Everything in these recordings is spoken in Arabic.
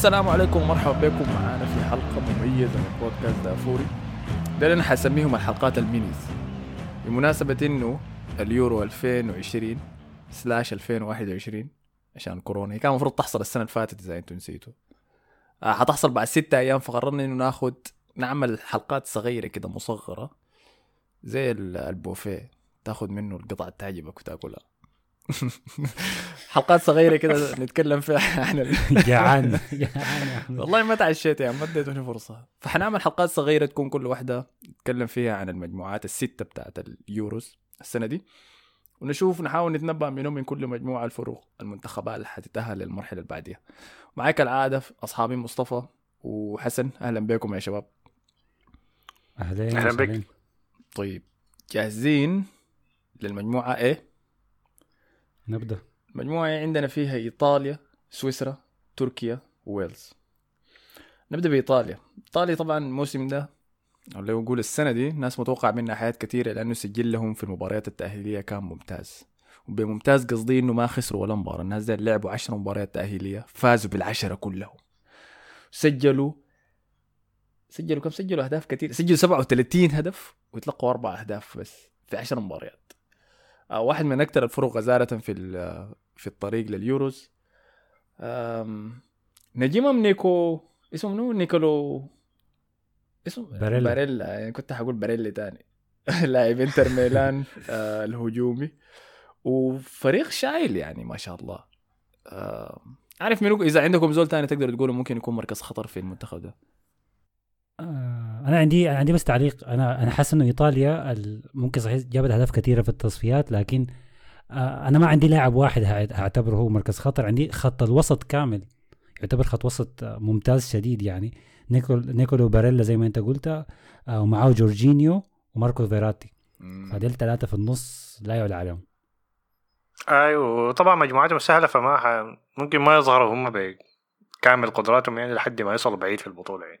السلام عليكم ومرحبا بكم. معنا في حلقة مميزة من بودكاست دافوري اللي أنا حسميهم الحلقات ال minis. بمناسبة إنه اليورو 2020 slash 2021 عشان كورونا. كان المفروض تحصل السنة اللي فاتت إذا أنتم نسيتوا. آه حتحصل بعد ستة أيام فقررنا إنه ناخد نعمل حلقات صغيرة كده مصغرة زي ال- البوفيه. تاخد منه القطعة اللي تعجبك وتاكلها. حلقات صغيرة كده نتكلم فيها عن. جعان جعان يا أحمد. والله ما تعشيت يا عم ما اديتوني فرصة فحنعمل حلقات صغيرة تكون كل واحدة نتكلم فيها عن المجموعات الستة بتاعت اليوروز السنة دي ونشوف نحاول نتنبأ منهم من كل مجموعة الفروق المنتخبات اللي حتتأهل للمرحلة اللي بعديها معاك كالعاده أصحابي مصطفى وحسن أهلا بكم يا شباب أهلين أهلا بك. طيب جاهزين للمجموعة إيه نبدأ. المجموعة عندنا فيها إيطاليا سويسرا تركيا وويلز نبدأ بإيطاليا. إيطاليا طبعا الموسم ده أو لو نقول السنة دي ناس متوقع منها حياة كثيرة لأنه سجلهم في المباريات التأهيلية كان ممتاز. وبممتاز قصدي إنه ما خسروا ولا مباراة. الناس دي لعبوا عشر مباريات تأهيلية فازوا بالعشرة كلهم. سجلوا سجلوا كم؟ سجلوا أهداف كثير سجلوا 37 هدف وتلقوا أربع أهداف بس في عشر مباريات. واحد من أكثر الفرق غزارة في في الطريق لليوروز. أم، نجمهم نيكو اسمه منو؟ نيكولو اسمه باريلا. باريلا. يعني كنت حقول باريلا تاني. لاعب انتر ميلان آه الهجومي. وفريق شايل يعني ما شاء الله. آه عارف منو؟ إذا عندكم زول تاني تقدر تقولوا ممكن يكون مركز خطر في المنتخب ده. آه، أنا عندي أنا عندي بس تعليق. أنا أنا حاسس إنه إيطاليا ال- ممكن صحيح جابت أهداف كثيرة في التصفيات لكن آه، أنا ما عندي لاعب واحد هع- هعتبره هو مركز خطر. عندي خط الوسط كامل يعتبر خط وسط آه، ممتاز شديد يعني. نيكول نيكولو باريلا زي ما أنت قلت آه، ومعاه جورجينيو وماركو فيراتي. فديل ثلاثة في النص لا يعلى عليهم. أيوه وطبعا مجموعاتهم سهلة فما ح... ممكن ما يظهروا هم بكامل قدراتهم يعني لحد ما يوصلوا بعيد في البطولة يعني.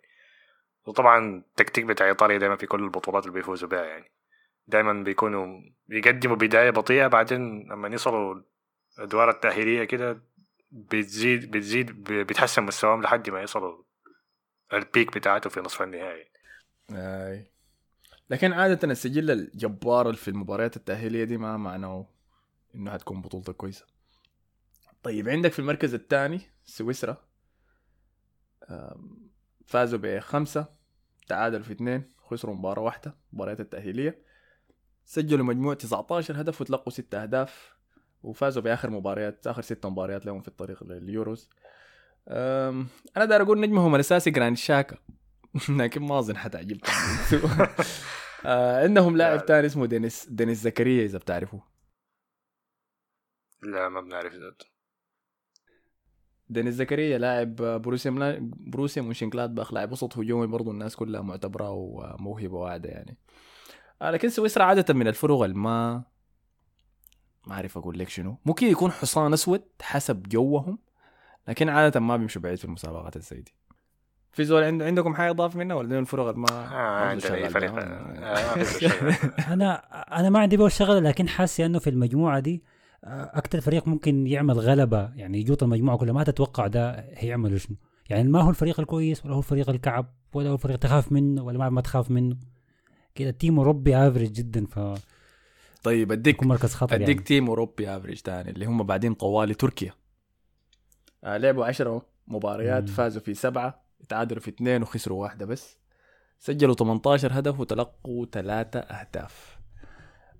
وطبعا التكتيك بتاع إيطاليا دايما في كل البطولات اللي بيفوزوا بها يعني. دايما بيكونوا بيقدموا بداية بطيئة بعدين لما يوصلوا الأدوار التأهيلية كده بتزيد بتزيد بيتحسن مستواهم لحد ما يوصلوا البيك بتاعته في نصف النهائي. أي. لكن عادة السجل الجبار في المباريات التأهيلية دي ما معناه إنه هتكون بطولتك كويسة. طيب عندك في المركز الثاني سويسرا فازوا بخمسة تعادلوا في اثنين خسروا مباراة واحدة مباريات التأهيلية. سجلوا مجموع 19 هدف وتلقوا ستة أهداف وفازوا بآخر مباريات آخر ست مباريات لهم في الطريق لليوروز. أنا داير أقول نجمهم الأساسي جرانيت تشاكا. لكن ما أظن حتعجبكم آه، عندهم لاعب تاني اسمه دينيس دينيس زكريا إذا بتعرفوه لا ما بنعرف ذاته دينيس زكريا لاعب بروسيا ملا... بروسيا مونشنجلادباخ لاعب وسط هجومي برضو الناس كلها معتبره وموهبة واعدة يعني آه لكن سويسرا عادة من الفرق اللي ما ما أعرف أقول لك شنو ممكن يكون حصان أسود حسب جوهم لكن عادة ما بيمشوا بعيد في المسابقات الزي دي في زول عند... عندكم حاجة اضاف منها ولا الفرق اللي ما آه عندنا شغال فريق؟ آه،. أنا أنا ما عندي بقى شغله لكن حاسس إنه في المجموعة دي أكتر فريق ممكن يعمل غلبة يعني يجوط المجموعه كلها ما تتوقع ده هيعملوا شنو. يعني ما هو الفريق الكويس ولا هو الفريق الكعب ولا هو الفريق تخاف منه ولا ما, ما تخاف منه. كده team أوروبي average جدا فيكون طيب أديك مركز خطر أديك يعني. team أوروبي average تاني اللي هم بعدين طوالي تركيا آه لعبوا 10 مباريات مم. فازوا في سبعة تعادلوا في اثنين وخسروا واحدة بس. سجلوا 18 هدف وتلقوا ثلاثة أهداف.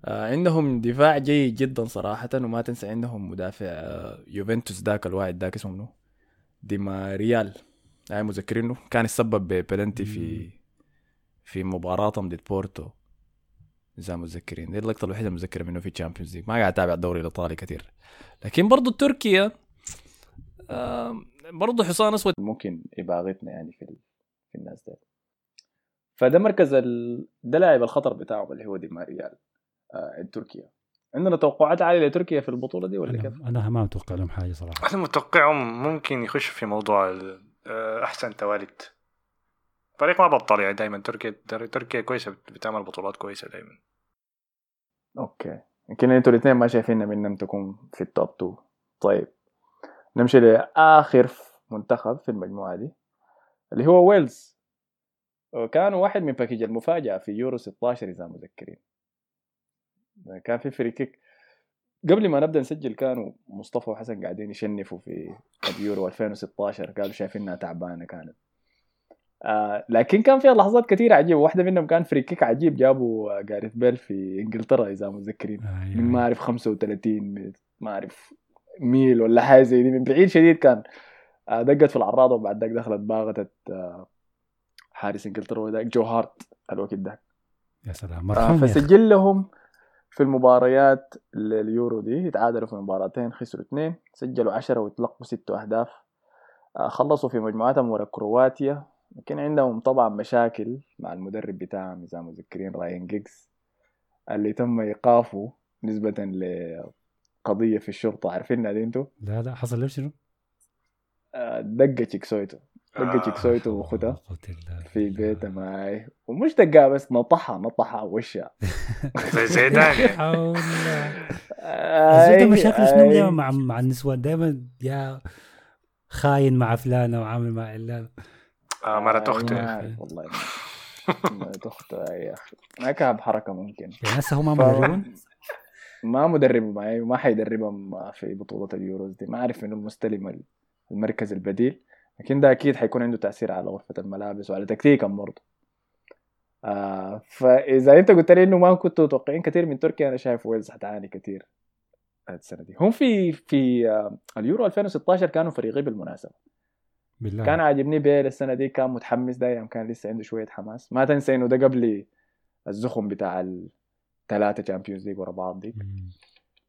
عندهم دفاع جيد جدا صراحة وما تنسى عندهم مدافع آه يوفنتوس ذاك الواحد ذاك اسمه منو؟ ديميرال هاي مذكرينه. كان يسبب ببلنتي في في مباراتهم ضد بورتو. إذا متذكرين دي اللقطة الوحيدة المتذكره منه في Champions League ما قاعد أتابع الدوري الإيطالي كثير. لكن برضو تركيا آم، برضو حصان أسود. ممكن يباغتنا يعني في في الناس ده فده مركز ال... ده لاعب الخطر بتاعهم اللي هو دي ماريال. آه تركيا عندنا توقعات عالية لتركيا في البطولة دي ولا كيف؟ أنا, أنا ما متوقع لهم حاجة صراحة. أنا متوقعهم ممكن يخش في موضوع ال- آه، أحسن توالد فريق ما بطل يعني دائما تركيا تركيا كويسة بت- بتعمل بطولات كويسة دائما Okay. يمكن أنتوا الاثنين ما شايفين منهم تكون في ال top 2 طيب. نمشي لآخر منتخب في المجموعة دي اللي هو ويلز. كانوا واحد من package المفاجأة في يورو 16 إذا مذكرين كان في free kick. قبل ما نبدأ نسجل كانوا مصطفى وحسن قاعدين يشنفوا في اليورو 2016 قالوا شايفينها تعبانة كانت. آه لكن كان فيها لحظات كثيره عجيبة. واحدة منهم كان free kick عجيب جابوا جاريث بيل في إنجلترا إذا متذكرين. آه من ما أعرف 35 ما أعرف ميل ولا حاجة زي دي. من بعيد شديد كان آه دقت في العارضة وبعد ذاك دخلت باغتت آه حارس إنجلترا وذاك جو هارت الوقت ده. يا سلام. آه. فسجل لهم في المباريات اليورو دي يتعادلوا في مباراتين خسروا اثنين سجلوا عشرة وتلقوا ستة أهداف. آه، خلصوا في مجموعتهم ورا كرواتيا. لكن عندهم طبعا مشاكل مع المدرب بتاعهم إذا مذكرين راين جيجز اللي تم إيقافه نسبة لقضية في الشرطة. عارفينها دي أنتوا لا لا حصل له شنو؟ آه، دقة تشيكسويتو وخدها. قلت الله. في بيته معي. ومش دقها بس نطحها نطحها وشها. زي. آي- الزول ده مشاكل شنو. دائما مع مع النسوان. دائما يا خاين مع فلانة وعامل مع علانه آه مرات أختي. والله. مرات اخته يا أخي. ما كان بحركة ممكن. يعني هسه هم مدربون؟ ما مدرب معي ما حيدربهم في بطولة اليوروز دي. ما أعرف إنه المستلم المركز البديل. لكن ده أكيد حيكون عنده تأثير على غرفة الملابس وعلى تكتيكهم برضه. آه فإذا أنت قلت لي إنه ما كنتوا متوقعين كثير من تركيا أنا شايف ويلز حتعاني كثير السنة دي. هم في في آه اليورو 2016 كانوا فريقي بالمناسبة. بالله. كان عاجبني بيل السنة دي كان متحمس ده أيام كان لسه عنده شوية حماس. ما تنسى إنه ده قبل الزخم بتاع الثلاثه Champions League ورا بعض دي.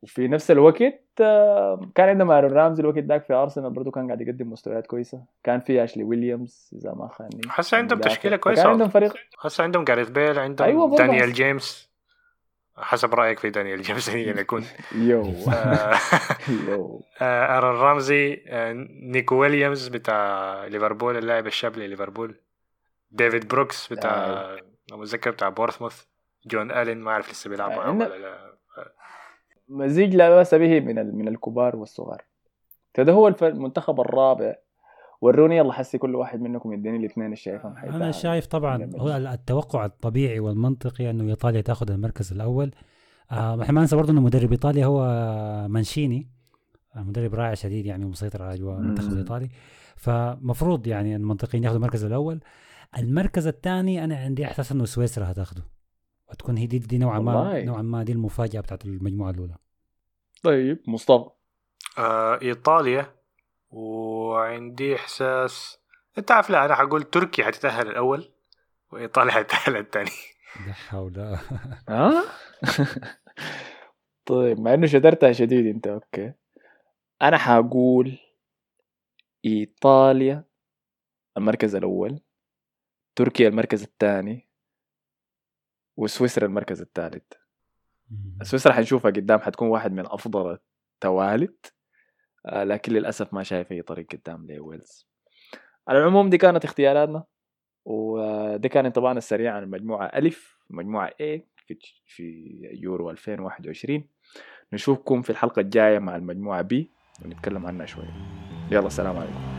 وفي نفس الوقت آه، كان عندنا ارون رامزي الوقت ذاك في أرسنال برضه كان قاعد يقدم مستويات كويسة. كان في أشلي ويليامز إذا ما خاني. هسه عندهم. تشكيلة فكان كويسة. عندهم فريق هسه عندهم جاريث بيل عندهم أيوة دانيال. جيمس حسب رأيك في دانيال جيمس يعني يكون يو. آه، يو. آه، أرون رامزي آه، نيكو ويليامز بتاع ليفربول اللاعب الشاب لليفربول. ديفيد بروكس بتاع المتذكر بتاع بورنموث جو الين ما أعرف لسه بيلعب آه، ولا لا. مزيج لا بأس به من من الكبار والصغار فده هو المنتخب الرابع وروني يلا حسي كل واحد منكم يديني الاثنين شايفهم أنا. شايف طبعا. هو التوقع الطبيعي والمنطقي أنه إيطاليا تأخذ المركز الأول آه إحنا ما ننسى برضه إنه مدرب إيطاليا هو مانشيني آه، مدرب رائع شديد يعني ومسيطر على أجواء المنتخب. الإيطالي فمفروض يعني المنطقيين يأخذوا المركز الأول المركز الثاني أنا عندي إحساس إنه سويسرا هتاخده وتكون هي دي, دي نوعا ما. نوعا ما دي المفاجأة بتاعت المجموعة الأولى طيب مصطفى. آه، إيطاليا. وعندي إحساس أنت عارف لا أنا حقول تركيا حتتأهل الأول وإيطاليا حتتأهل الثاني. لا حول. ها طيب مع إنه شكرتها شديد أنت okay. أنا حقول إيطاليا المركز الأول تركيا المركز الثاني وسويسرا المركز الثالث. سويسرا حنشوفها قدام حتكون واحد من أفضل التوالت آه، لكن للأسف ما شايف أي طريق قدام لويلز. على العموم دي كانت اختياراتنا ودي كان انطباعنا السريع عن المجموعة ألف مجموعة A في في يورو 2021 نشوفكم في الحلقة الجاية مع المجموعة B ونتكلم عنها شوية يلا سلام عليكم.